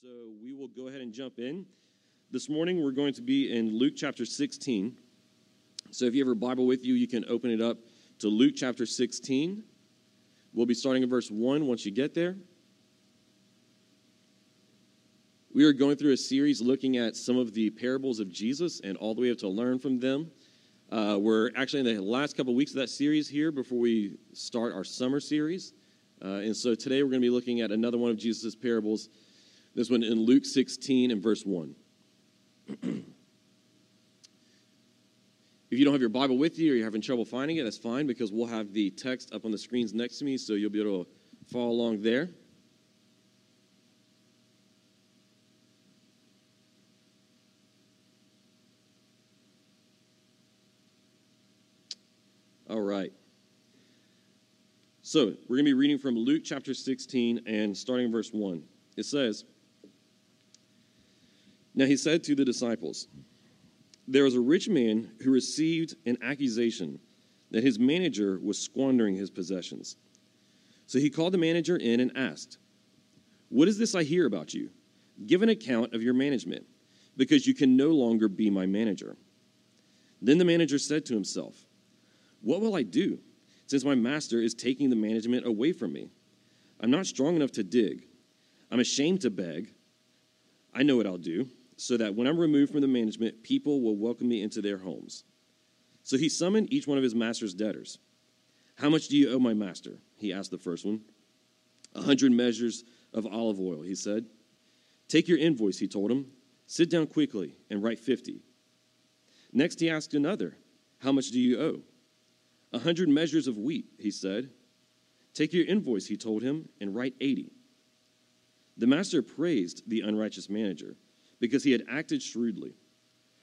So we will go ahead and jump in. This morning we're going to be in Luke chapter 16. So if you have a Bible with you, you can open it up to Luke chapter 16. We'll be starting at verse 1 once you get there. We are going through a series looking at some of the parables of Jesus and all that we have to learn from them. Uh, we're actually in the last couple weeks of that series here before we start our summer series. Uh, and so today we're going to be looking at another one of Jesus' parables this one in Luke 16 and verse 1. if you don't have your Bible with you or you're having trouble finding it, that's fine because we'll have the text up on the screens next to me so you'll be able to follow along there. All right. So, we're going to be reading from Luke chapter 16 and starting verse 1. It says, now he said to the disciples, There was a rich man who received an accusation that his manager was squandering his possessions. So he called the manager in and asked, What is this I hear about you? Give an account of your management, because you can no longer be my manager. Then the manager said to himself, What will I do, since my master is taking the management away from me? I'm not strong enough to dig. I'm ashamed to beg. I know what I'll do so that when I'm removed from the management, people will welcome me into their homes. So he summoned each one of his master's debtors. How much do you owe my master? He asked the first one. A hundred measures of olive oil, he said. Take your invoice, he told him. Sit down quickly and write 50. Next, he asked another, How much do you owe? A hundred measures of wheat, he said. Take your invoice, he told him, and write 80. The master praised the unrighteous manager because he had acted shrewdly.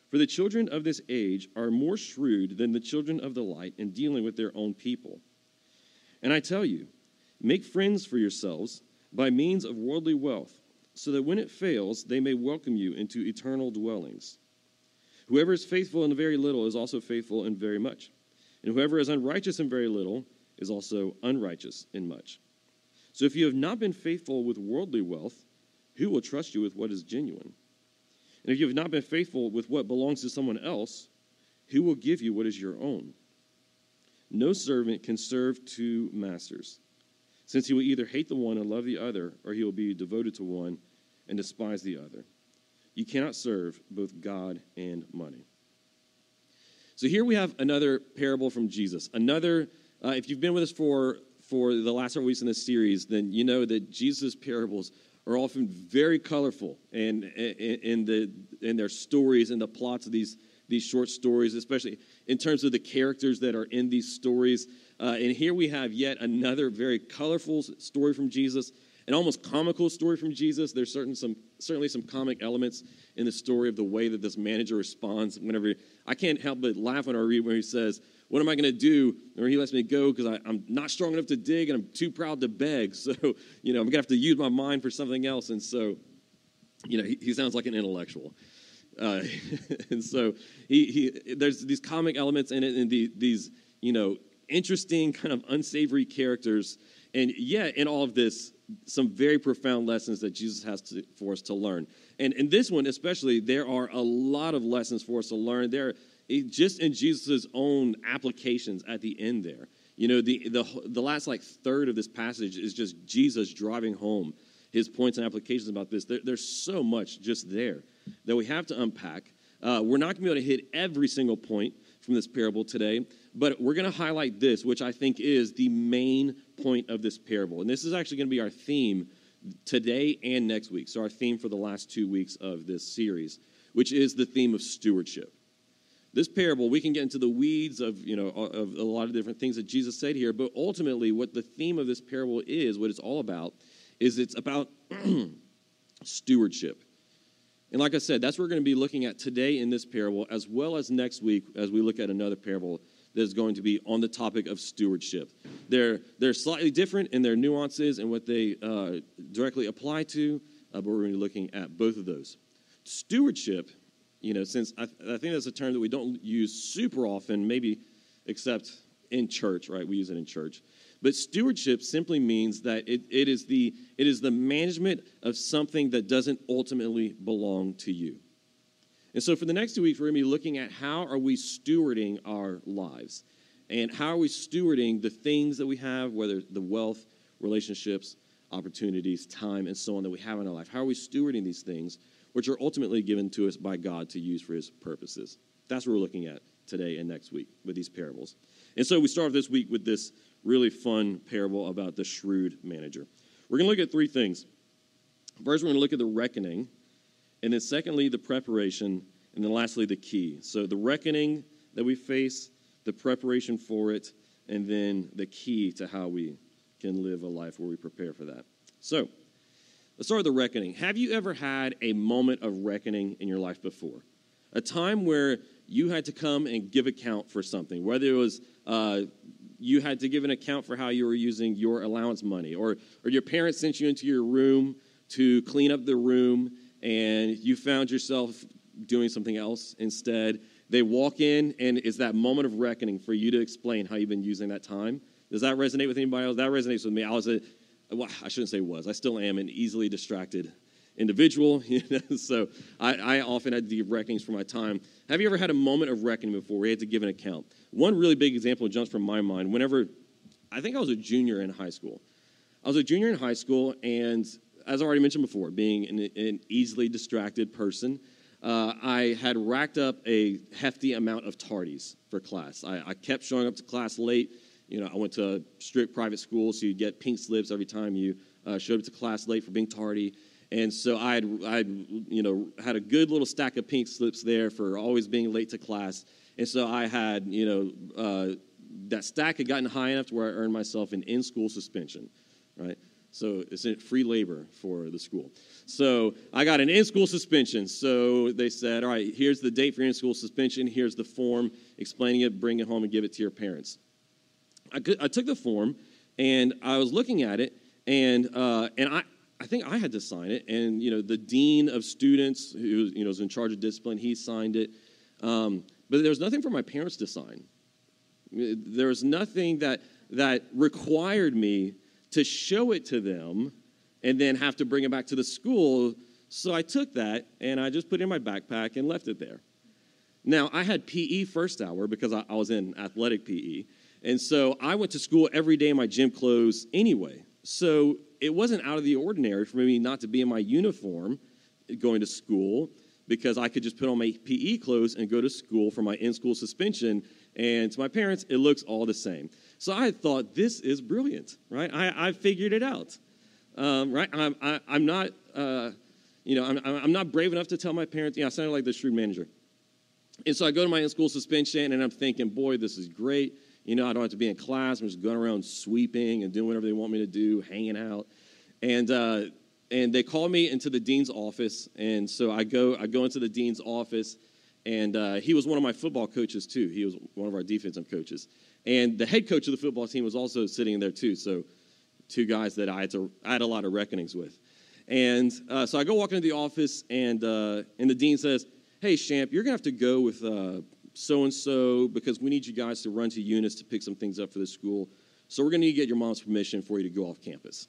For the children of this age are more shrewd than the children of the light in dealing with their own people. And I tell you, make friends for yourselves by means of worldly wealth, so that when it fails, they may welcome you into eternal dwellings. Whoever is faithful in very little is also faithful in very much, and whoever is unrighteous in very little is also unrighteous in much. So if you have not been faithful with worldly wealth, who will trust you with what is genuine? And if you have not been faithful with what belongs to someone else, who will give you what is your own? No servant can serve two masters, since he will either hate the one and love the other, or he will be devoted to one and despise the other. You cannot serve both God and money. So here we have another parable from Jesus. Another, uh, if you've been with us for for the last several weeks in this series, then you know that Jesus' parables are often very colorful in, in, in, the, in their stories and the plots of these, these short stories, especially in terms of the characters that are in these stories. Uh, and here we have yet another very colorful story from Jesus, an almost comical story from Jesus. There's certain some certainly some comic elements in the story of the way that this manager responds whenever I can't help but laugh when I read when he says, what am I going to do? Or he lets me go because I'm not strong enough to dig and I'm too proud to beg. So, you know, I'm going to have to use my mind for something else. And so, you know, he, he sounds like an intellectual. Uh, and so he, he, there's these comic elements in it and the, these, you know, interesting kind of unsavory characters. And yet, in all of this, some very profound lessons that Jesus has to, for us to learn. And in this one, especially, there are a lot of lessons for us to learn. There just in Jesus' own applications at the end there. You know, the, the, the last like third of this passage is just Jesus driving home his points and applications about this. There, there's so much just there that we have to unpack. Uh, we're not going to be able to hit every single point from this parable today, but we're going to highlight this, which I think is the main point of this parable. And this is actually going to be our theme today and next week. So, our theme for the last two weeks of this series, which is the theme of stewardship this parable, we can get into the weeds of, you know, of a lot of different things that Jesus said here, but ultimately what the theme of this parable is, what it's all about, is it's about stewardship. And like I said, that's what we're going to be looking at today in this parable, as well as next week as we look at another parable that is going to be on the topic of stewardship. They're, they're slightly different in their nuances and what they uh, directly apply to, uh, but we're going to be looking at both of those. Stewardship you know, since I, I think that's a term that we don't use super often, maybe except in church, right? We use it in church. But stewardship simply means that it, it, is the, it is the management of something that doesn't ultimately belong to you. And so for the next two weeks, we're going to be looking at how are we stewarding our lives and how are we stewarding the things that we have, whether the wealth, relationships, opportunities, time, and so on that we have in our life. How are we stewarding these things, which are ultimately given to us by God to use for His purposes? That's what we're looking at today and next week with these parables. And so we start this week with this really fun parable about the shrewd manager. We're going to look at three things. First, we're going to look at the reckoning, and then secondly, the preparation, and then lastly, the key. So the reckoning that we face, the preparation for it, and then the key to how we can live a life where we prepare for that. So, let's start with the reckoning. Have you ever had a moment of reckoning in your life before? A time where you had to come and give account for something, whether it was uh, you had to give an account for how you were using your allowance money, or, or your parents sent you into your room to clean up the room and you found yourself doing something else instead. They walk in, and it's that moment of reckoning for you to explain how you've been using that time. Does that resonate with anybody else? That resonates with me. I was a, well, I shouldn't say was, I still am an easily distracted individual. So I, I, often had to give reckonings for my time. Have you ever had a moment of reckoning before where you had to give an account? One really big example jumps from my mind. Whenever I think I was a junior in high school, I was a junior in high school, and as I already mentioned before, being an, an easily distracted person, uh, I had racked up a hefty amount of tardies for class. I, I kept showing up to class late. You know, I went to a strict private school, so you get pink slips every time you uh, showed up to class late for being tardy. And so I had, I you know, had a good little stack of pink slips there for always being late to class. And so I had, you know, uh, that stack had gotten high enough to where I earned myself an in-school suspension, right? So it's free labor for the school. So I got an in-school suspension. So they said, all right, here's the date for in-school suspension. Here's the form explaining it. Bring it home and give it to your parents. I, I took the form and I was looking at it, and uh, and I I think I had to sign it, and you know the dean of students who you know was in charge of discipline, he signed it, um, but there was nothing for my parents to sign. There was nothing that that required me to show it to them, and then have to bring it back to the school. So I took that and I just put it in my backpack and left it there. Now I had PE first hour because I, I was in athletic PE, and so I went to school every day in my gym clothes anyway. So it wasn't out of the ordinary for me not to be in my uniform going to school because I could just put on my PE clothes and go to school for my in school suspension. And to my parents, it looks all the same. So I thought, this is brilliant, right? I, I figured it out, um, right? I'm, I, am i am not, uh, you know, I'm, I'm not brave enough to tell my parents, yeah, I sounded like the shrewd manager. And so I go to my in school suspension and I'm thinking, boy, this is great. You know, I don't have to be in class. I'm just going around sweeping and doing whatever they want me to do, hanging out. And, uh, and they call me into the dean's office. And so I go, I go into the dean's office. And uh, he was one of my football coaches, too. He was one of our defensive coaches. And the head coach of the football team was also sitting there, too. So two guys that I had, to, I had a lot of reckonings with. And uh, so I go walk into the office, and, uh, and the dean says, Hey, Shamp, you're going to have to go with uh, so and so because we need you guys to run to Eunice to pick some things up for the school. So we're going to need to get your mom's permission for you to go off campus.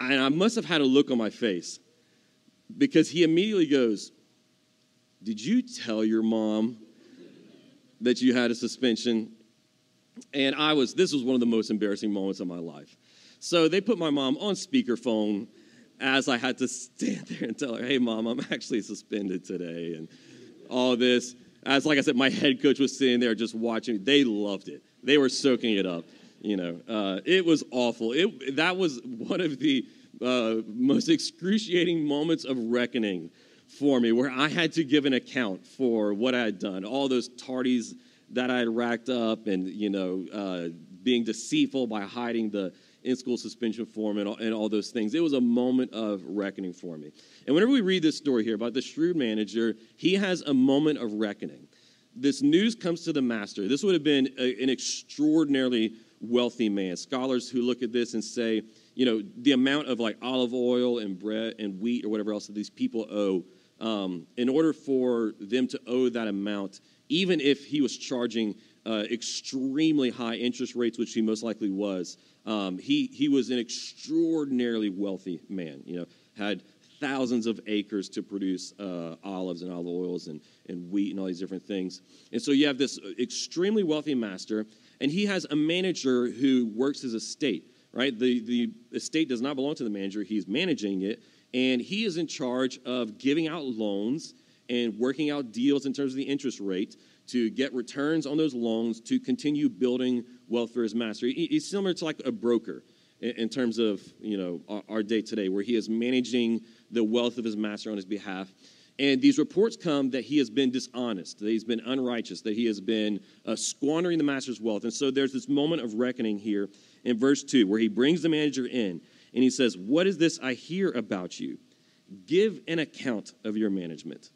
And I must have had a look on my face because he immediately goes, Did you tell your mom that you had a suspension? And I was, this was one of the most embarrassing moments of my life. So they put my mom on speakerphone as I had to stand there and tell her, Hey, mom, I'm actually suspended today. And all this as like I said, my head coach was sitting there just watching. They loved it. They were soaking it up. You know, uh, it was awful. It that was one of the uh, most excruciating moments of reckoning for me, where I had to give an account for what I had done, all those tardies that I had racked up, and you know, uh, being deceitful by hiding the in school suspension form and all, and all those things. It was a moment of reckoning for me. And whenever we read this story here about the shrewd manager, he has a moment of reckoning. This news comes to the master. This would have been a, an extraordinarily wealthy man. Scholars who look at this and say, you know, the amount of like olive oil and bread and wheat or whatever else that these people owe, um, in order for them to owe that amount, even if he was charging uh, extremely high interest rates, which he most likely was. Um, he, he was an extraordinarily wealthy man, you know, had thousands of acres to produce uh, olives and olive oils and, and wheat and all these different things. And so you have this extremely wealthy master, and he has a manager who works his estate, right? The, the estate does not belong to the manager, he's managing it, and he is in charge of giving out loans and working out deals in terms of the interest rate to get returns on those loans to continue building wealth for his master. He's similar to like a broker in terms of you know our, day today, where he is managing the wealth of his master on his behalf. And these reports come that he has been dishonest, that he's been unrighteous, that he has been uh, squandering the master's wealth. And so there's this moment of reckoning here in verse 2 where he brings the manager in and he says, What is this I hear about you? Give an account of your management.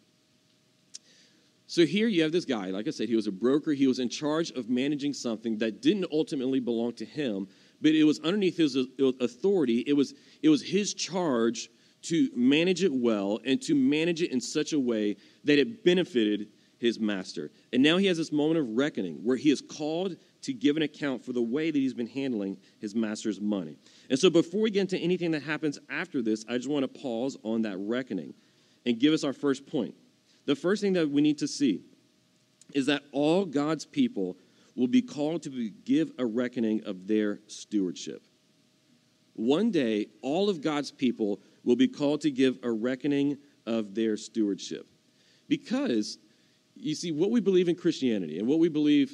So here you have this guy, like I said, he was a broker. He was in charge of managing something that didn't ultimately belong to him, but it was underneath his authority. It was, it was his charge to manage it well and to manage it in such a way that it benefited his master. And now he has this moment of reckoning where he is called to give an account for the way that he's been handling his master's money. And so before we get into anything that happens after this, I just want to pause on that reckoning and give us our first point the first thing that we need to see is that all God's people will be called to give a reckoning of their stewardship. One day, all of God's people will be called to give a reckoning of their stewardship. Because, you see, what we believe in Christianity and what we believe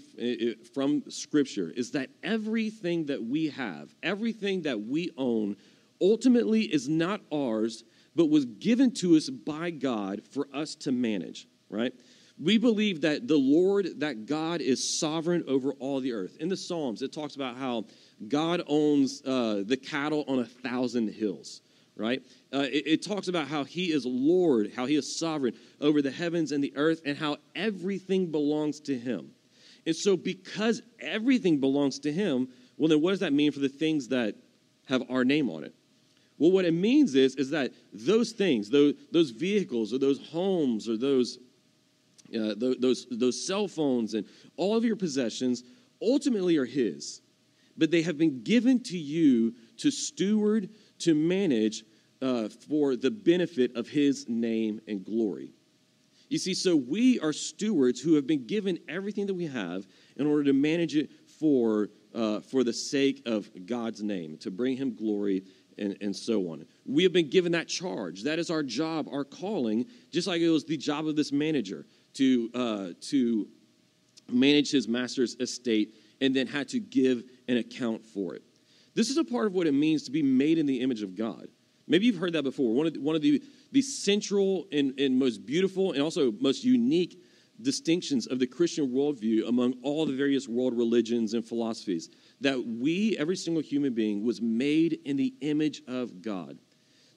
from Scripture is that everything that we have, everything that we own, ultimately is not ours, but was given to us by God for us to manage, right? We believe that the Lord, that God is sovereign over all the earth. In the Psalms, it talks about how God owns uh, the cattle on a thousand hills, right? Uh, it, it talks about how He is Lord, how He is sovereign over the heavens and the earth, and how everything belongs to Him. And so, because everything belongs to Him, well, then what does that mean for the things that have our name on it? Well, what it means is, is that those things, those, those vehicles or those homes or those, uh, those, those cell phones and all of your possessions ultimately are His. But they have been given to you to steward, to manage uh, for the benefit of His name and glory. You see, so we are stewards who have been given everything that we have in order to manage it for, uh, for the sake of God's name, to bring Him glory and, and so on. We have been given that charge. That is our job, our calling, just like it was the job of this manager to, uh, to manage his master's estate and then had to give an account for it. This is a part of what it means to be made in the image of God. Maybe you've heard that before. One of the, one of the, the central and, and most beautiful and also most unique distinctions of the Christian worldview among all the various world religions and philosophies that we, every single human being, was made in the image of God.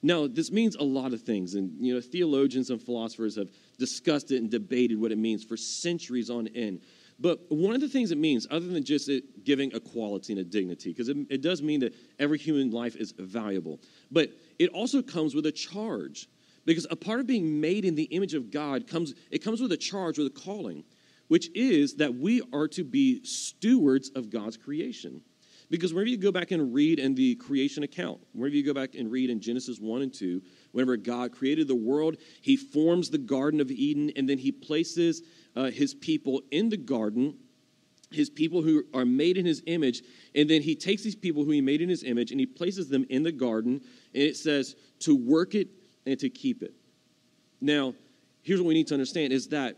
Now, this means a lot of things, and you know, theologians and philosophers have discussed it and debated what it means for centuries on end. But one of the things it means, other than just it giving equality and a dignity, because it, it does mean that every human life is valuable, but it also comes with a charge. Because a part of being made in the image of God comes, it comes with a charge, with a calling which is that we are to be stewards of God's creation. Because whenever you go back and read in the creation account, whenever you go back and read in Genesis 1 and 2, whenever God created the world, he forms the Garden of Eden and then he places uh, his people in the garden, his people who are made in his image, and then he takes these people who he made in his image and he places them in the garden, and it says to work it and to keep it. Now, here's what we need to understand is that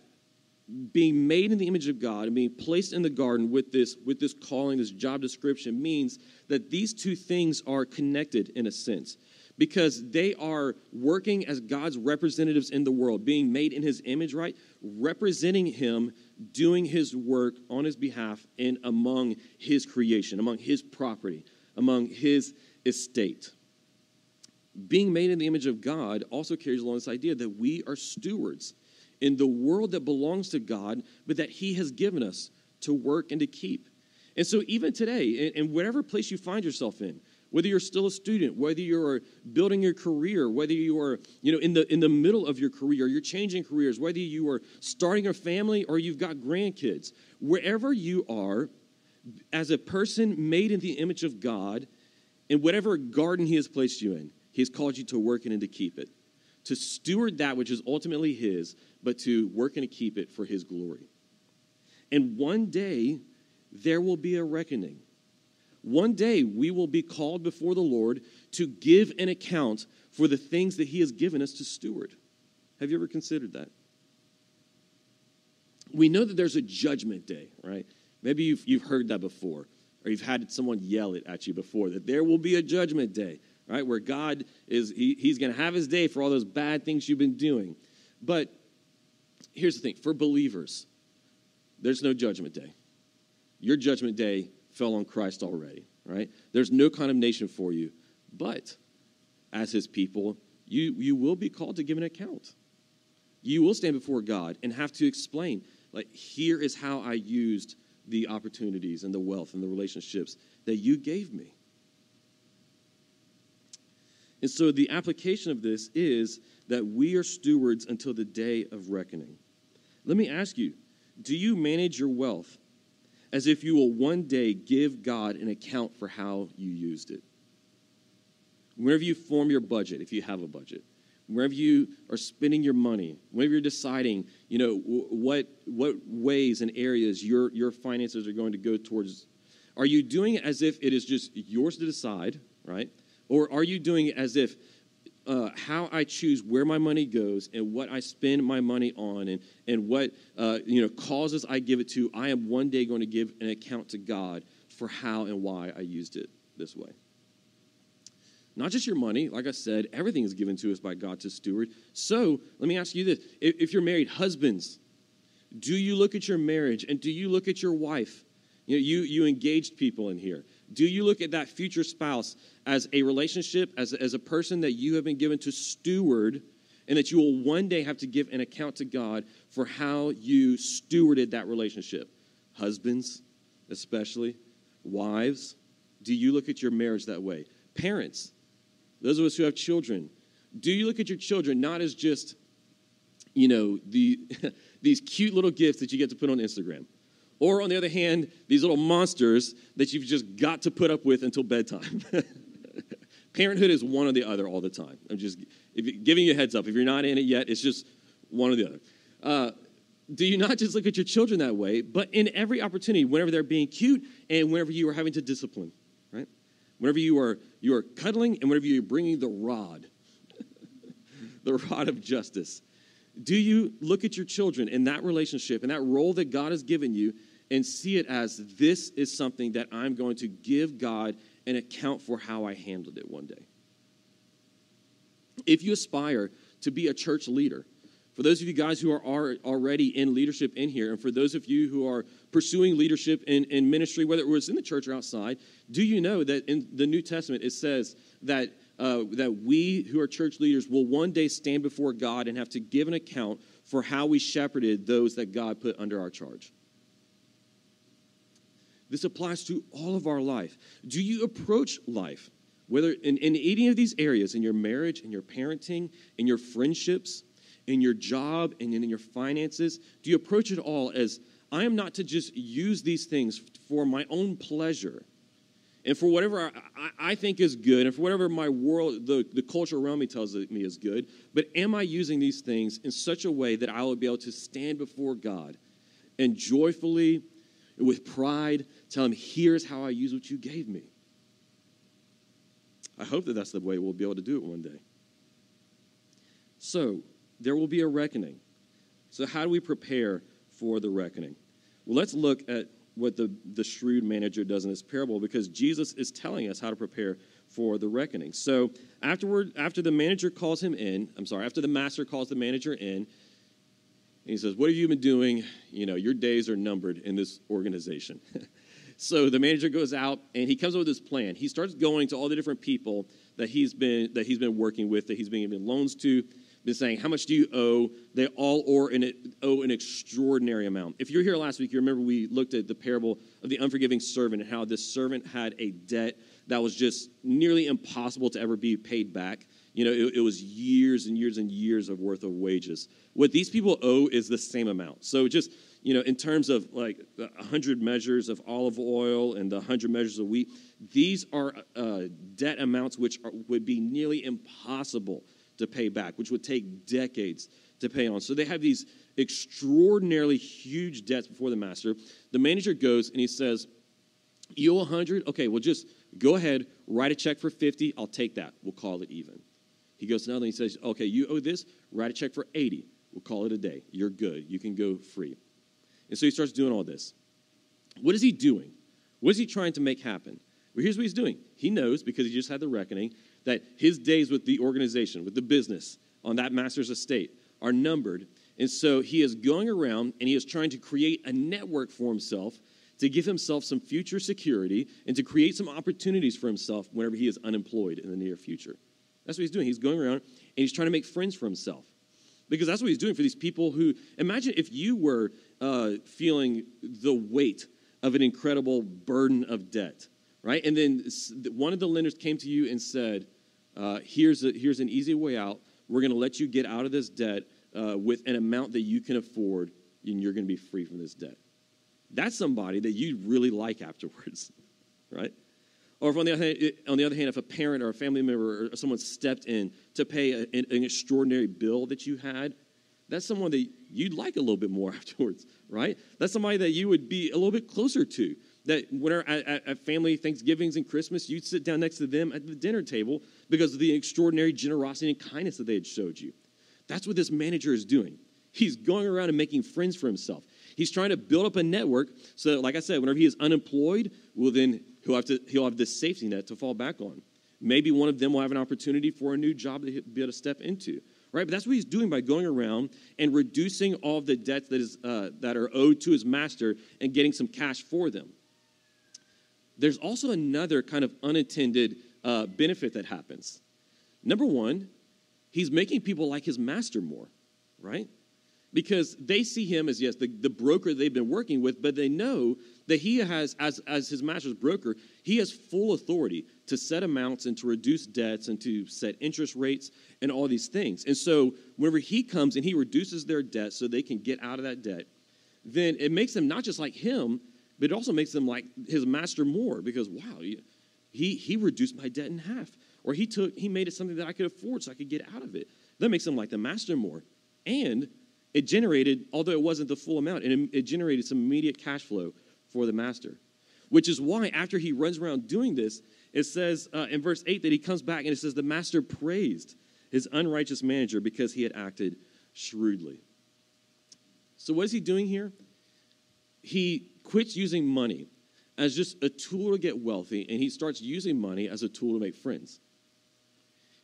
being made in the image of God and being placed in the garden with this, with this calling, this job description, means that these two things are connected in a sense because they are working as God's representatives in the world, being made in his image, right? Representing him, doing his work on his behalf and among his creation, among his property, among his estate. Being made in the image of God also carries along this idea that we are stewards in the world that belongs to God, but that He has given us to work and to keep. And so, even today, in, whatever place you find yourself in, whether you're still a student, whether you're building your career, whether you are, you know, in the in the middle of your career, you're changing careers, whether you are starting a family or you've got grandkids, wherever you are, as a person made in the image of God, in whatever garden He has placed you in, He has called you to work in and to keep it, to steward that which is ultimately His, but to work and to keep it for His glory. And one day there will be a reckoning. One day we will be called before the Lord to give an account for the things that He has given us to steward. Have you ever considered that? We know that there's a judgment day, right? Maybe you've, you've heard that before, or you've had someone yell it at you before that there will be a judgment day, right? Where God is, he, He's going to have His day for all those bad things you've been doing. But here's the thing for believers, there's no judgment day. Your judgment day fell on Christ already, right? There's no condemnation for you. But as his people, you, you will be called to give an account. You will stand before God and have to explain, like, here is how I used the opportunities and the wealth and the relationships that you gave me. And so the application of this is that we are stewards until the day of reckoning. Let me ask you do you manage your wealth as if you will one day give God an account for how you used it. Whenever you form your budget, if you have a budget, wherever you are spending your money, whenever you're deciding, you know, what, what ways and areas your, your finances are going to go towards, are you doing it as if it is just yours to decide, right? Or are you doing it as if uh, how I choose where my money goes and what I spend my money on and, and what uh, you know causes I give it to, I am one day going to give an account to God for how and why I used it this way. Not just your money, like I said, everything is given to us by God to steward. So let me ask you this if, if you're married, husbands, do you look at your marriage and do you look at your wife? You know, you, you engaged people in here. Do you look at that future spouse as a relationship, as, as a person that you have been given to steward, and that you will one day have to give an account to God for how you stewarded that relationship? Husbands, especially, wives, do you look at your marriage that way? Parents, those of us who have children, do you look at your children not as just, you know, the, these cute little gifts that you get to put on Instagram? Or on the other hand, these little monsters that you've just got to put up with until bedtime. Parenthood is one or the other all the time. I'm just giving you a heads up. If you're not in it yet, it's just one or the other. Uh, do you not just look at your children that way, but in every opportunity, whenever they're being cute and whenever you are having to discipline, right? Whenever you are you are cuddling and whenever you're bringing the rod, the rod of justice, do you look at your children in that relationship and that role that God has given you and see it as this is something that I'm going to give God an account for how I handled it one day. If you aspire to be a church leader, for those of you guys who are, already in leadership in here, and for those of you who are pursuing leadership in, in ministry, whether it was in the church or outside, do you know that in the New Testament it says that, uh, that we who are church leaders will one day stand before God and have to give an account for how we shepherded those that God put under our charge? This applies to all of our life. Do you approach life, whether in, in any of these areas, in your marriage, in your parenting, in your friendships, in your job, and in your finances, do you approach it all as I am not to just use these things for my own pleasure and for whatever I, I, think is good and for whatever my world, the, the culture around me tells me is good, but am I using these things in such a way that I will be able to stand before God and joyfully, with pride, Tell him, here's how I use what you gave me. I hope that that's the way we'll be able to do it one day. So, there will be a reckoning. So, how do we prepare for the reckoning? Well, let's look at what the, the shrewd manager does in this parable because Jesus is telling us how to prepare for the reckoning. So, afterward, after the manager calls him in, I'm sorry, after the master calls the manager in, he says, What have you been doing? You know, your days are numbered in this organization. So the manager goes out and he comes up with this plan. He starts going to all the different people that he's been that he's been working with, that he's been giving loans to, been saying, How much do you owe? They all owe an, owe an extraordinary amount. If you were here last week, you remember we looked at the parable of the unforgiving servant and how this servant had a debt that was just nearly impossible to ever be paid back. You know, it, it, was years and years and years of worth of wages. What these people owe is the same amount. So just, you know, in terms of like 100 measures of olive oil and the 100 measures of wheat, these are uh, debt amounts which are, would be nearly impossible to pay back, which would take decades to pay on. So they have these extraordinarily huge debts before the master. The manager goes and he says, You owe 100? Okay, well, just go ahead, write a check for 50. I'll take that. We'll call it even. He goes to another and he says, Okay, you owe this, write a check for 80. We'll call it a day. You're good. You can go free. And so he starts doing all this. What is he doing? What is he trying to make happen? Well, here's what he's doing. He knows, because he just had the reckoning, that his days with the organization, with the business on that master's estate are numbered. And so he is going around and he is trying to create a network for himself to give himself some future security and to create some opportunities for himself whenever he is unemployed in the near future. That's what he's doing. He's going around and he's trying to make friends for himself. Because that's what he's doing for these people who, imagine if you were uh, feeling the weight of an incredible burden of debt, right? And then one of the lenders came to you and said, uh, here's, a, here's an easy way out. We're going to let you get out of this debt uh, with an amount that you can afford, and you're going to be free from this debt. That's somebody that you'd really like afterwards, right? Or if on the, other hand, on the other hand, if a parent or a family member or someone stepped in to pay a, an extraordinary bill that you had, that's someone that you'd like a little bit more afterwards, right? That's somebody that you would be a little bit closer to. That whenever at, at family Thanksgivings and Christmas, you'd sit down next to them at the dinner table because of the extraordinary generosity and kindness that they had showed you. That's what this manager is doing. He's going around and making friends for himself. He's trying to build up a network so that, like I said, whenever he is unemployed, well, then he'll have, to, he'll have this safety net to fall back on. Maybe one of them will have an opportunity for a new job to be able to step into. Right? But that's what he's doing by going around and reducing all the debts that, is, uh, that are owed to his master and getting some cash for them. There's also another kind of unintended uh, benefit that happens. Number one, he's making people like his master more, right? Because they see him as, yes, the, the broker they've been working with, but they know that he has, as, as his master's broker, he has full authority to set amounts and to reduce debts and to set interest rates and all these things. And so whenever he comes and he reduces their debt so they can get out of that debt, then it makes them not just like him, but it also makes them like his master more because, wow, he, he reduced my debt in half or he took he made it something that I could afford so I could get out of it. That makes them like the master more. And it generated, although it wasn't the full amount, it, it generated some immediate cash flow for the master. Which is why after he runs around doing this, it says uh, in verse 8 that he comes back and it says the master praised his unrighteous manager because he had acted shrewdly. So, what is he doing here? He quits using money as just a tool to get wealthy and he starts using money as a tool to make friends.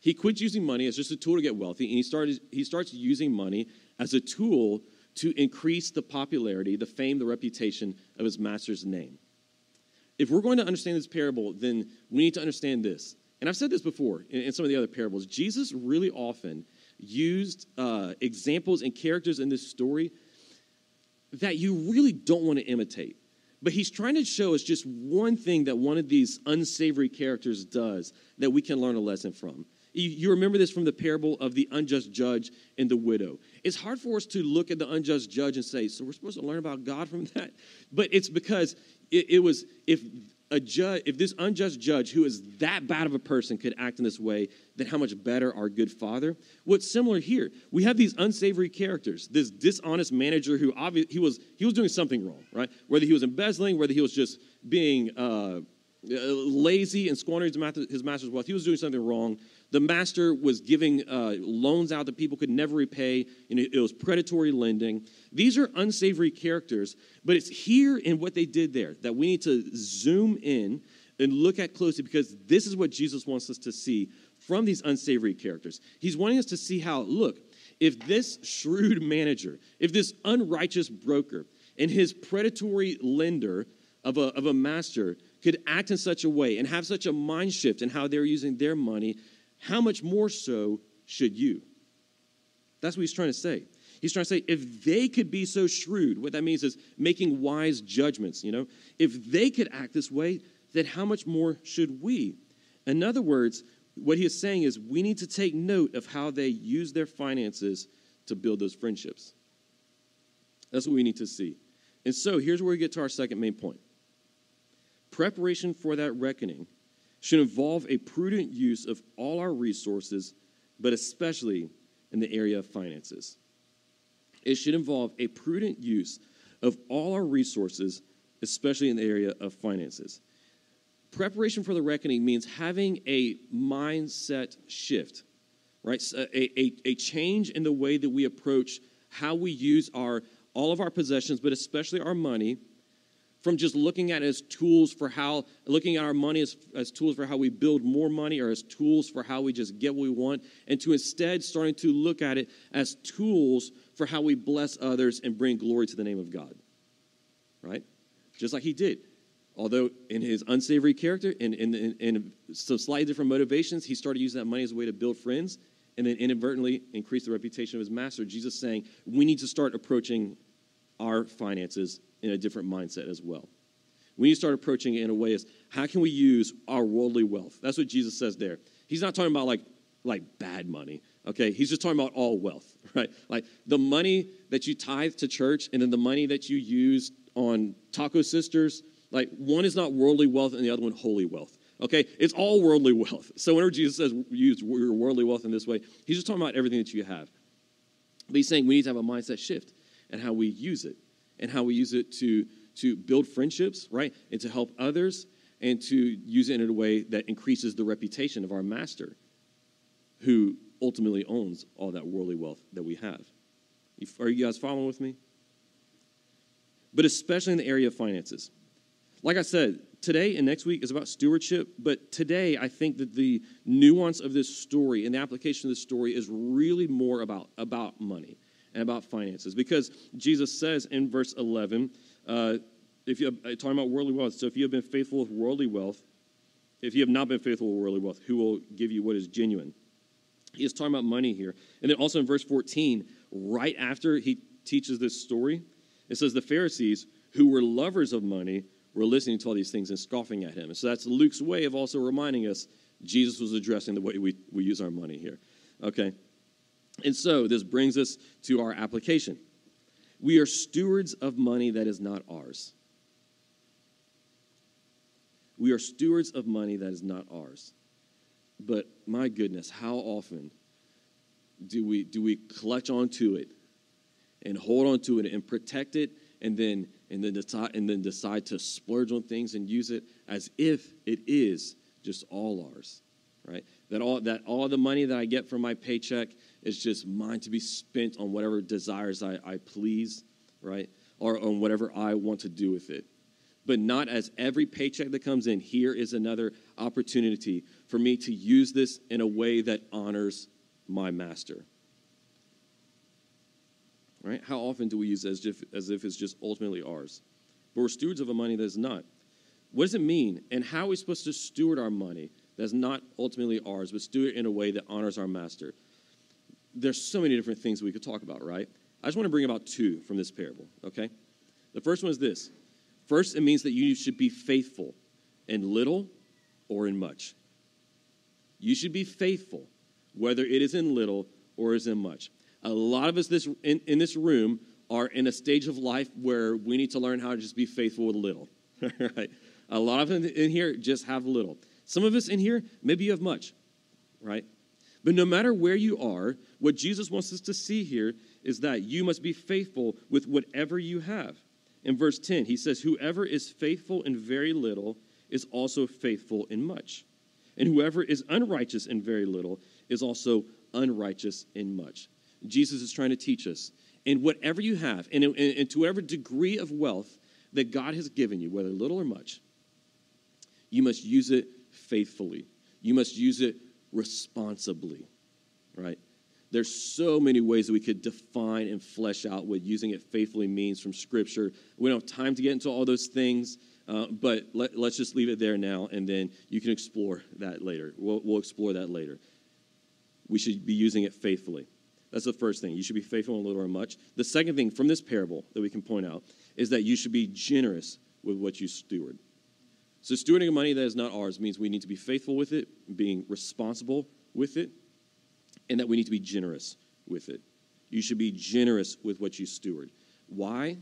He quits using money as just a tool to get wealthy, and he, started, he starts using money as a tool to increase the popularity, the fame, the reputation of his master's name. If we're going to understand this parable, then we need to understand this. And I've said this before in, in some of the other parables. Jesus really often used uh, examples and characters in this story that you really don't want to imitate. But he's trying to show us just one thing that one of these unsavory characters does that we can learn a lesson from. You remember this from the parable of the unjust judge and the widow. It's hard for us to look at the unjust judge and say, so we're supposed to learn about God from that? But it's because it, it was, if a judge, if this unjust judge who is that bad of a person could act in this way, then how much better our good father? What's similar here? We have these unsavory characters. This dishonest manager who obviously he was he was doing something wrong, right? Whether he was embezzling, whether he was just being uh, lazy and squandering his master's wealth, he was doing something wrong. The master was giving uh, loans out that people could never repay, and it, it was predatory lending. These are unsavory characters, but it's here in what they did there that we need to zoom in and look at closely because this is what Jesus wants us to see from these unsavory characters. He's wanting us to see how, look, if this shrewd manager, if this unrighteous broker, and his predatory lender of a, of a master could act in such a way and have such a mind shift in how they're using their money how much more so should you? That's what he's trying to say. He's trying to say if they could be so shrewd, what that means is making wise judgments, you know, if they could act this way, then how much more should we? In other words, what he is saying is we need to take note of how they use their finances to build those friendships. That's what we need to see. And so here's where we get to our second main point. Preparation for that reckoning should involve a prudent use of all our resources, but especially in the area of finances. It should involve a prudent use of all our resources, especially in the area of finances. Preparation for the reckoning means having a mindset shift, right? A, a, a change in the way that we approach how we use our all of our possessions, but especially our money, from just looking at it as tools for how, looking at our money as, as tools for how we build more money or as tools for how we just get what we want, and to instead starting to look at it as tools for how we bless others and bring glory to the name of God. Right? Just like he did. Although in his unsavory character and in, in, in some slightly different motivations, he started using that money as a way to build friends and then inadvertently increase the reputation of his master. Jesus saying, we need to start approaching our finances in a different mindset as well. We need to start approaching it in a way as how can we use our worldly wealth? That's what Jesus says there. He's not talking about like like bad money, okay? He's just talking about all wealth, right? Like the money that you tithe to church and then the money that you use on taco sisters, like one is not worldly wealth and the other one holy wealth. Okay, it's all worldly wealth. So whenever Jesus says use your worldly wealth in this way, he's just talking about everything that you have. But he's saying we need to have a mindset shift and how we use it and how we use it to, to build friendships, right? And to help others and to use it in a way that increases the reputation of our master who ultimately owns all that worldly wealth that we have. Are you guys following with me? But especially in the area of finances. Like I said, today and next week is about stewardship, but today I think that the nuance of this story and the application of this story is really more about, about money and about finances. Because Jesus says in verse 11, uh, if you uh, talking about worldly wealth, so if you have been faithful with worldly wealth, if you have not been faithful with worldly wealth, who will give you what is genuine? He is talking about money here. And then also in verse 14, right after he teaches this story, it says the Pharisees, who were lovers of money, were listening to all these things and scoffing at him. And so that's Luke's way of also reminding us Jesus was addressing the way we, we use our money here. Okay? And so this brings us to our application. We are stewards of money that is not ours. We are stewards of money that is not ours. But my goodness, how often do we do we clutch onto it and hold onto it and protect it and then and then decide and then decide to splurge on things and use it as if it is just all ours, right? That all that all the money that I get from my paycheck is just mine to be spent on whatever desires I, I please, right? Or on whatever I want to do with it. But not as every paycheck that comes in, here is another opportunity for me to use this in a way that honors my master. Right? How often do we use as if, as if it's just ultimately ours? But we're stewards of a money that is not. What does it mean? And how are we supposed to steward our money that's not ultimately ours, but steward it in a way that honors our master? There's so many different things we could talk about, right? I just want to bring about two from this parable, okay? The first one is this. First, it means that you should be faithful in little or in much. You should be faithful, whether it is in little or is in much. A lot of us this, in, in this room are in a stage of life where we need to learn how to just be faithful with little, right? A lot of them in here just have little. Some of us in here, maybe you have much, right? But no matter where you are, what Jesus wants us to see here is that you must be faithful with whatever you have. In verse 10, he says, Whoever is faithful in very little is also faithful in much. And whoever is unrighteous in very little is also unrighteous in much. Jesus is trying to teach us. In whatever you have, and, and to whatever degree of wealth that God has given you, whether little or much, you must use it faithfully. You must use it responsibly, right? There's so many ways that we could define and flesh out what using it faithfully means from Scripture. We don't have time to get into all those things, uh, but let, us just leave it there now, and then you can explore that later. We'll, we'll explore that later. We should be using it faithfully. That's the first thing. You should be faithful in little or much. The second thing from this parable that we can point out is that you should be generous with what you steward. So, stewarding money that is not ours means we need to be faithful with it, being responsible with it, and that we need to be generous with it. You should be generous with what you steward. Why?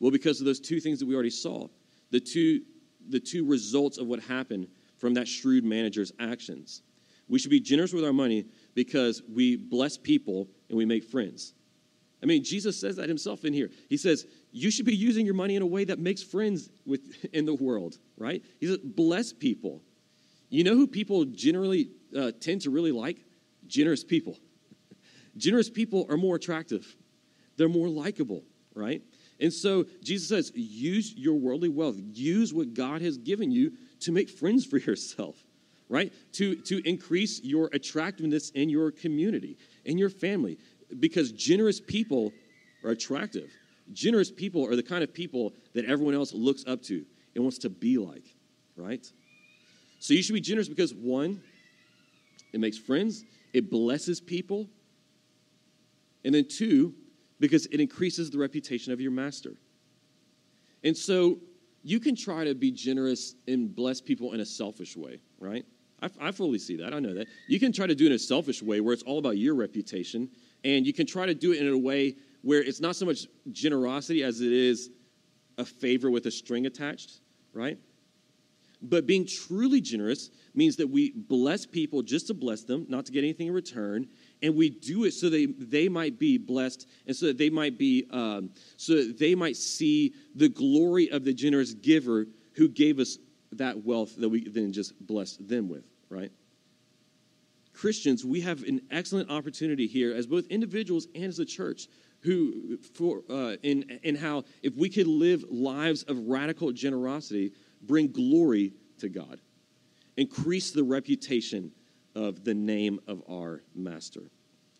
Well, because of those two things that we already saw the two, the two results of what happened from that shrewd manager's actions. We should be generous with our money because we bless people and we make friends. I mean, Jesus says that himself in here. He says, you should be using your money in a way that makes friends with, in the world, right? He says, bless people. You know who people generally uh, tend to really like? Generous people. Generous people are more attractive, they're more likable, right? And so Jesus says, use your worldly wealth, use what God has given you to make friends for yourself, right? To, to increase your attractiveness in your community, in your family, because generous people are attractive. Generous people are the kind of people that everyone else looks up to and wants to be like, right? So you should be generous because one, it makes friends, it blesses people, and then two, because it increases the reputation of your master. And so you can try to be generous and bless people in a selfish way, right? I, I, fully see that. I know that. You can try to do it in a selfish way where it's all about your reputation, and you can try to do it in a way where it's not so much generosity as it is a favor with a string attached, right? But being truly generous means that we bless people just to bless them, not to get anything in return, and we do it so they they might be blessed, and so that they might be um, so that they might see the glory of the generous giver who gave us that wealth that we then just blessed them with, right? Christians, we have an excellent opportunity here as both individuals and as a church who for uh, in in how if we could live lives of radical generosity bring glory to god increase the reputation of the name of our master.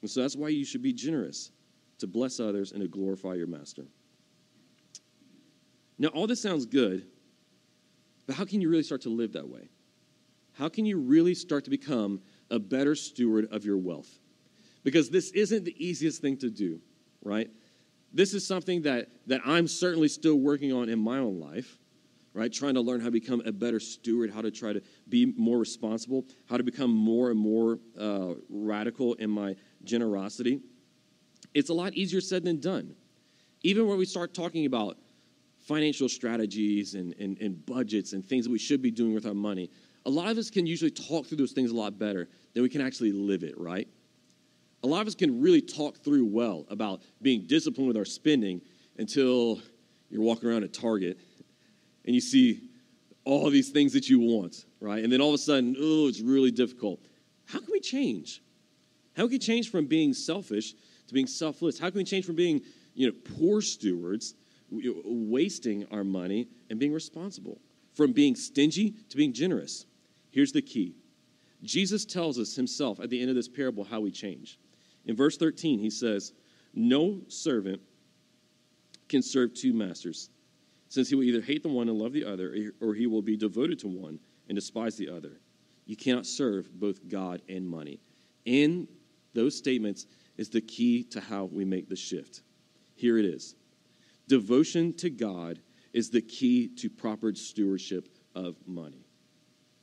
And so that's why you should be generous to bless others and to glorify your master. Now all this sounds good but how can you really start to live that way? How can you really start to become a better steward of your wealth because this isn't the easiest thing to do right? This is something that, that I'm certainly still working on in my own life, right? Trying to learn how to become a better steward, how to try to be more responsible, how to become more and more uh, radical in my generosity. It's a lot easier said than done. Even when we start talking about financial strategies and, and, and budgets and things that we should be doing with our money, a lot of us can usually talk through those things a lot better than we can actually live it, right? a lot of us can really talk through well about being disciplined with our spending until you're walking around at Target and you see all these things that you want, right? And then all of a sudden, oh, it's really difficult. How can we change? How can we change from being selfish to being selfless? How can we change from being, you know, poor stewards, wasting our money, and being responsible? From being stingy to being generous. Here's the key Jesus tells us himself at the end of this parable how we change. In verse 13, he says, No servant can serve two masters, since he will either hate the one and love the other, or he will be devoted to one and despise the other. You cannot serve both God and money. In those statements is the key to how we make the shift. Here it is Devotion to God is the key to proper stewardship of money.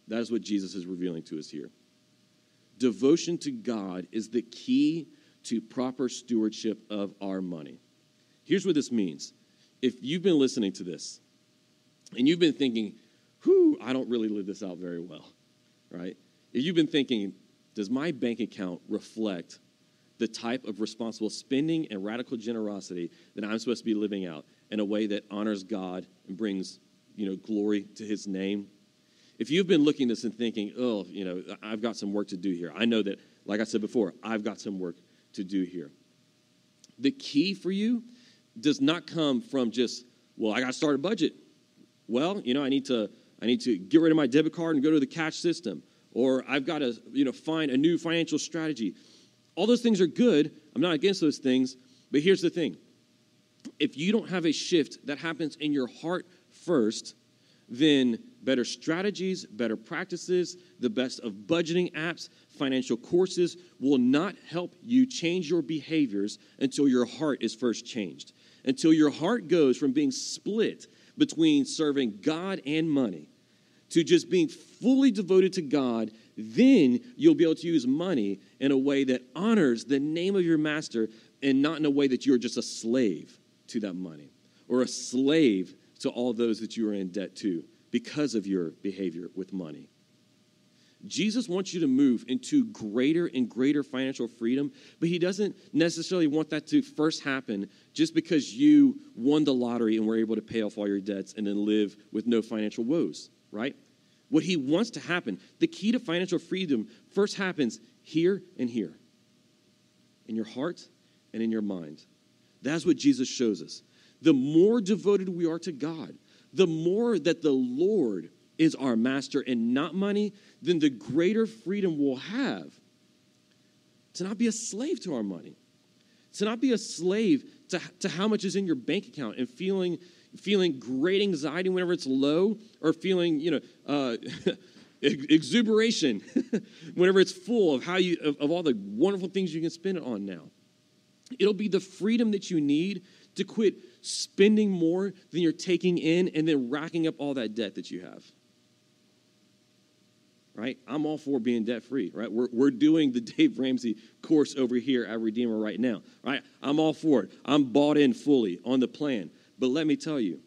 That is what Jesus is revealing to us here. Devotion to God is the key to proper stewardship of our money. Here's what this means. If you've been listening to this and you've been thinking, whew, I don't really live this out very well, right? If you've been thinking, does my bank account reflect the type of responsible spending and radical generosity that I'm supposed to be living out in a way that honors God and brings, you know, glory to his name? If you've been looking at this and thinking, oh, you know, I've got some work to do here. I know that, like I said before, I've got some work to do here. The key for you does not come from just, well, I got to start a budget. Well, you know, I need to I need to get rid of my debit card and go to the cash system, or I've got to, you know, find a new financial strategy. All those things are good. I'm not against those things, but here's the thing. If you don't have a shift that happens in your heart first, then better strategies, better practices, the best of budgeting apps, financial courses will not help you change your behaviors until your heart is first changed. Until your heart goes from being split between serving God and money to just being fully devoted to God, then you'll be able to use money in a way that honors the name of your master and not in a way that you're just a slave to that money or a slave to all those that you are in debt to because of your behavior with money. Jesus wants you to move into greater and greater financial freedom, but he doesn't necessarily want that to first happen just because you won the lottery and were able to pay off all your debts and then live with no financial woes, right? What he wants to happen, the key to financial freedom first happens here and here in your heart and in your mind. That's what Jesus shows us. The more devoted we are to God, the more that the Lord is our master and not money, then the greater freedom we'll have to not be a slave to our money, to not be a slave to, to how much is in your bank account and feeling, feeling great anxiety whenever it's low or feeling, you know, uh, exuberation whenever it's full of how you of, of all the wonderful things you can spend it on now. It'll be the freedom that you need to quit spending more than you're taking in and then racking up all that debt that you have. Right? I'm all for being debt free, right? We're, we're doing the Dave Ramsey course over here at Redeemer right now, right? I'm all for it. I'm bought in fully on the plan. But let me tell you,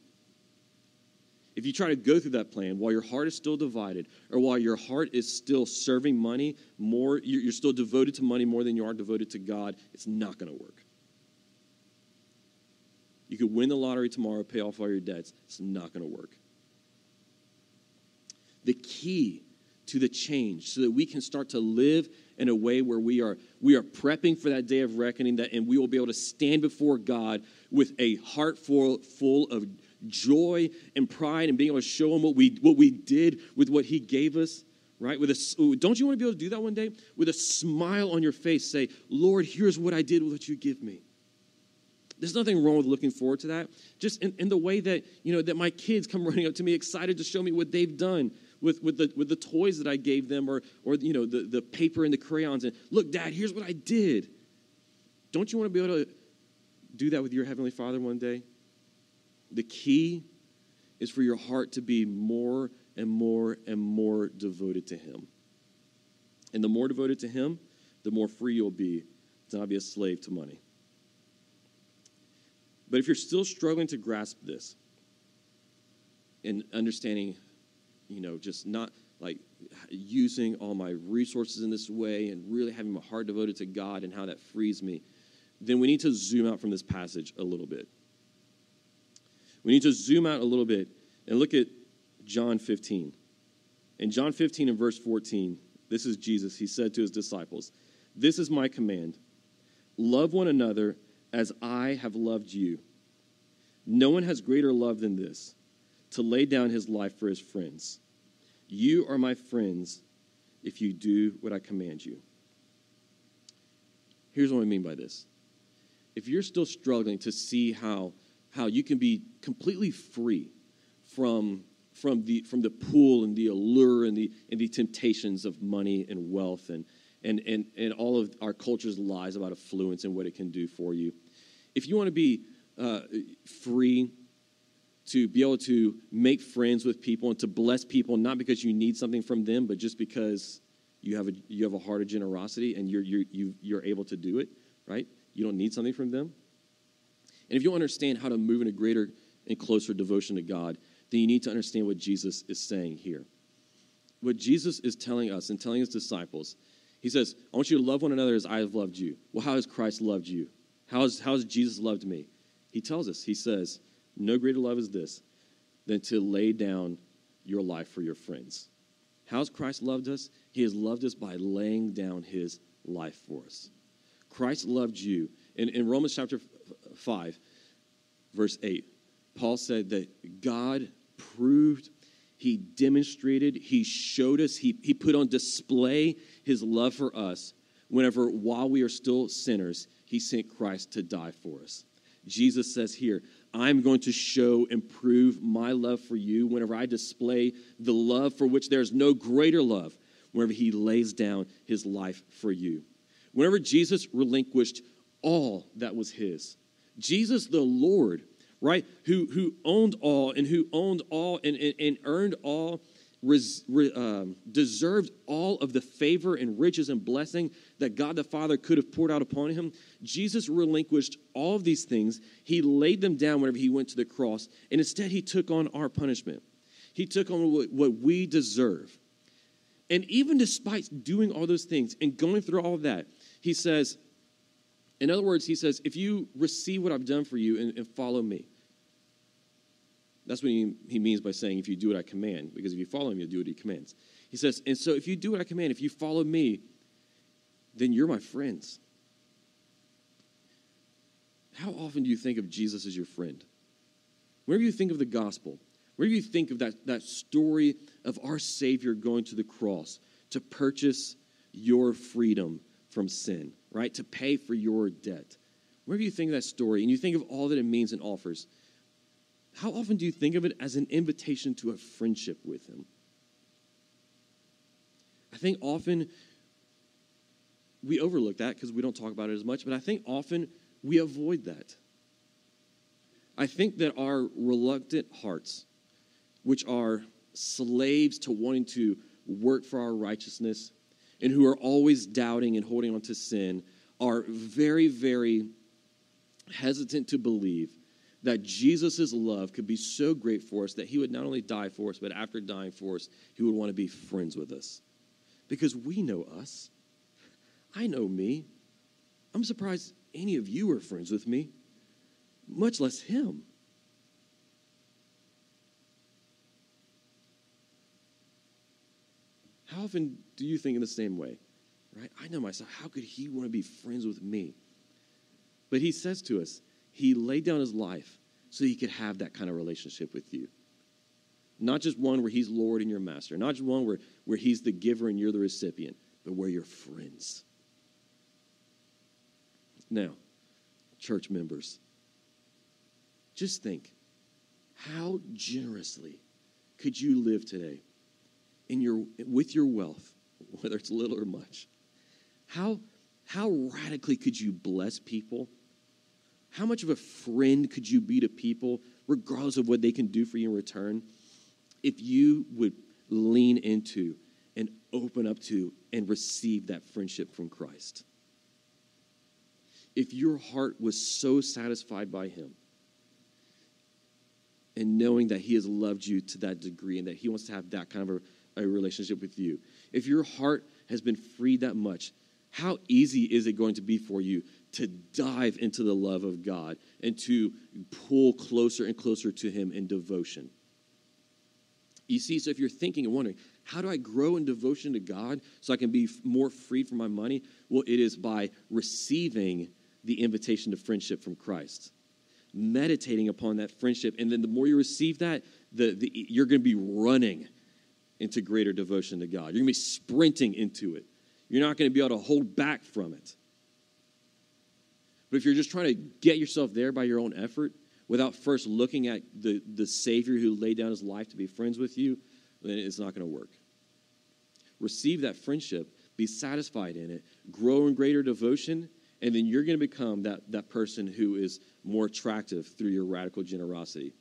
if you try to go through that plan while your heart is still divided or while your heart is still serving money more, you're still devoted to money more than you are devoted to God, it's not going to work. You could win the lottery tomorrow, pay off all your debts. It's not going to work. The key to the change so that we can start to live in a way where we are we are prepping for that day of reckoning that and we will be able to stand before God with a heart full, full of joy and pride and being able to show him what we what we did with what he gave us right with a don't you want to be able to do that one day with a smile on your face say lord here's what i did with what you give me there's nothing wrong with looking forward to that. Just in, in, the way that, you know, that my kids come running up to me excited to show me what they've done with, with, the, with the toys that I gave them or, or you know, the, the paper and the crayons. And look, Dad, here's what I did. Don't you want to be able to do that with your Heavenly Father one day? The key is for your heart to be more and more and more devoted to Him. And the more devoted to Him, the more free you'll be to not be a slave to money. But if you're still struggling to grasp this and understanding, you know, just not like using all my resources in this way and really having my heart devoted to God and how that frees me, then we need to zoom out from this passage a little bit. We need to zoom out a little bit and look at John 15. In John 15 and verse 14, this is Jesus. He said to his disciples, This is my command love one another as I have loved you. No one has greater love than this to lay down his life for his friends. You are my friends if you do what I command you. Here's what I mean by this. If you're still struggling to see how, how you can be completely free from, from, the, from the pull and the allure and the, and the temptations of money and wealth and, and, and, and all of our culture's lies about affluence and what it can do for you, if you want to be uh, free to be able to make friends with people and to bless people, not because you need something from them, but just because you have a, you have a heart of generosity and you're, you're, you, you're able to do it, right? You don't need something from them. And if you understand how to move in a greater and closer devotion to God, then you need to understand what Jesus is saying here. What Jesus is telling us and telling his disciples, he says, I want you to love one another as I have loved you. Well, how has Christ loved you? How has, how has Jesus loved me? He tells us, He says, No greater love is this than to lay down your life for your friends. How has Christ loved us? He has loved us by laying down His life for us. Christ loved you. In, in Romans chapter 5, verse 8, Paul said that God proved, He demonstrated, He showed us, He, he put on display His love for us whenever, while we are still sinners, he sent Christ to die for us. Jesus says here, I'm going to show and prove my love for you whenever I display the love for which there's no greater love, whenever he lays down his life for you. Whenever Jesus relinquished all that was his, Jesus the Lord, right, who, who owned all and who owned all and, and, and earned all res, re, um, deserved all of the favor and riches and blessing that God the Father could have poured out upon him, Jesus relinquished all of these things. He laid them down whenever he went to the cross, and instead he took on our punishment. He took on what, what we deserve. And even despite doing all those things and going through all of that, he says, in other words, he says, if you receive what I've done for you and, and follow me, that's what he, he means by saying, if you do what I command, because if you follow him, you'll do what he commands. He says, and so if you do what I command, if you follow me, then you're my friends. How often do you think of Jesus as your friend? Whenever you think of the gospel, whenever you think of that, that story of our Savior going to the cross to purchase your freedom from sin, right? To pay for your debt. Whenever you think of that story and you think of all that it means and offers, how often do you think of it as an invitation to a friendship with Him? I think often we overlook that because we don't talk about it as much, but I think often we avoid that. I think that our reluctant hearts, which are slaves to wanting to work for our righteousness and who are always doubting and holding on to sin, are very, very hesitant to believe that Jesus' love could be so great for us that he would not only die for us, but after dying for us, he would want to be friends with us. Because we know us. I know me. I'm surprised any of you are friends with me, much less him. How often do you think in the same way? Right? I know myself. How could he want to be friends with me? But he says to us, he laid down his life so he could have that kind of relationship with you. Not just one where he's Lord and your master, not just one where, where he's the giver and you're the recipient, but where you're friends. Now, church members, just think how generously could you live today in your, with your wealth, whether it's little or much? How, how radically could you bless people how much of a friend could you be to people, regardless of what they can do for you in return, if you would lean into and open up to and receive that friendship from Christ? If your heart was so satisfied by Him, and knowing that He has loved you to that degree and that He wants to have that kind of a, a relationship with you, if your heart has been freed that much, how easy is it going to be for you to dive into the love of God and to pull closer and closer to Him in devotion. You see, so if you're thinking and wondering, how do I grow in devotion to God so I can be more freed from my money? Well, it is by receiving the invitation to friendship from Christ, meditating upon that friendship. And then the more you receive that, the, the, you're going to be running into greater devotion to God. You're going to be sprinting into it. You're not going to be able to hold back from it. But if you're just trying to get yourself there by your own effort without first looking at the, the Savior who laid down his life to be friends with you, then it's not going to work. Receive that friendship, be satisfied in it, grow in greater devotion, and then you're going to become that, that person who is more attractive through your radical generosity,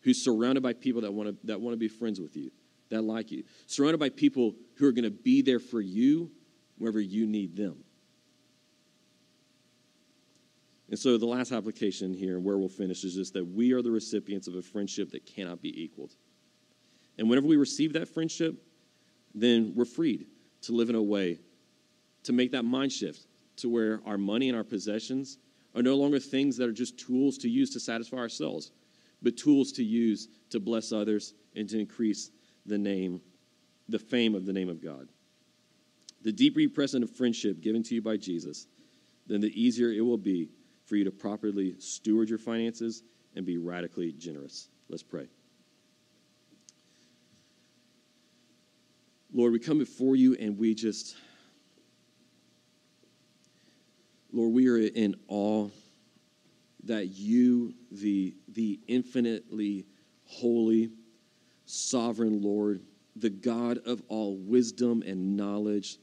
who's surrounded by people that want to that want to be friends with you, that like you, surrounded by people who are going to be there for you wherever you need them. And so the last application here, where we'll finish, is just that we are the recipients of a friendship that cannot be equaled. And whenever we receive that friendship, then we're freed to live in a way to make that mind shift to where our money and our possessions are no longer things that are just tools to use to satisfy ourselves, but tools to use to bless others and to increase the name, the fame of the name of God. The deeper you press into friendship given to you by Jesus, then the easier it will be for you to properly steward your finances and be radically generous. Let's pray. Lord, we come before you and we just, Lord, we are in awe that you, the, the infinitely holy, sovereign Lord, the God of all wisdom and knowledge,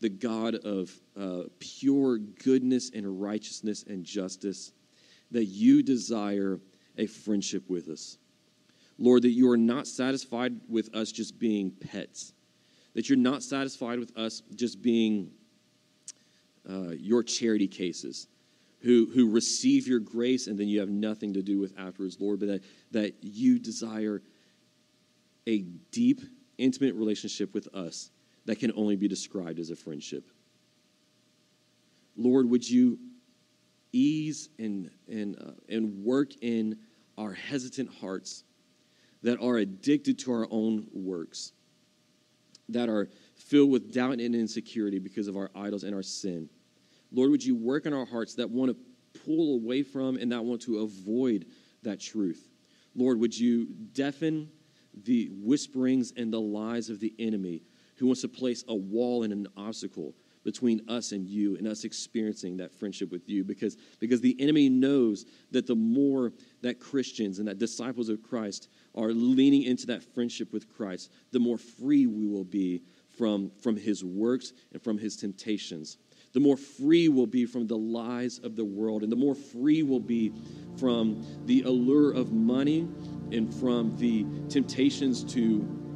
the God of uh, pure goodness and righteousness and justice, that you desire a friendship with us. Lord, that you are not satisfied with us just being pets, that you're not satisfied with us just being uh, your charity cases who, who receive your grace and then you have nothing to do with afterwards, Lord, but that, that you desire a deep, intimate relationship with us that can only be described as a friendship. Lord, would you ease and, and, uh, and work in our hesitant hearts that are addicted to our own works, that are filled with doubt and insecurity because of our idols and our sin. Lord, would you work in our hearts that want to pull away from and that want to avoid that truth? Lord, would you deafen the whisperings and the lies of the enemy who wants to place a wall and an obstacle between us and you and us experiencing that friendship with you because, because the enemy knows that the more that Christians and that disciples of Christ are leaning into that friendship with Christ, the more free we will be from, from his works and from his temptations. The more free we'll be from the lies of the world, and the more free we'll be from the allure of money and from the temptations to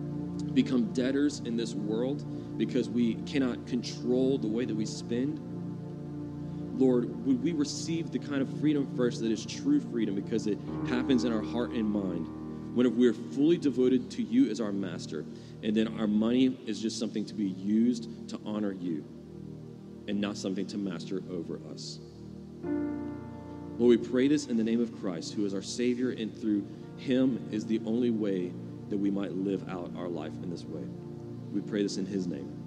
become debtors in this world because we cannot control the way that we spend. Lord, would we receive the kind of freedom first that is true freedom because it happens in our heart and mind? When we're fully devoted to you as our master, and then our money is just something to be used to honor you and not something to master over us. Lord, we pray this in the name of Christ, who is our Savior, and through him is the only way that we might live out our life in this way. We pray this in his name.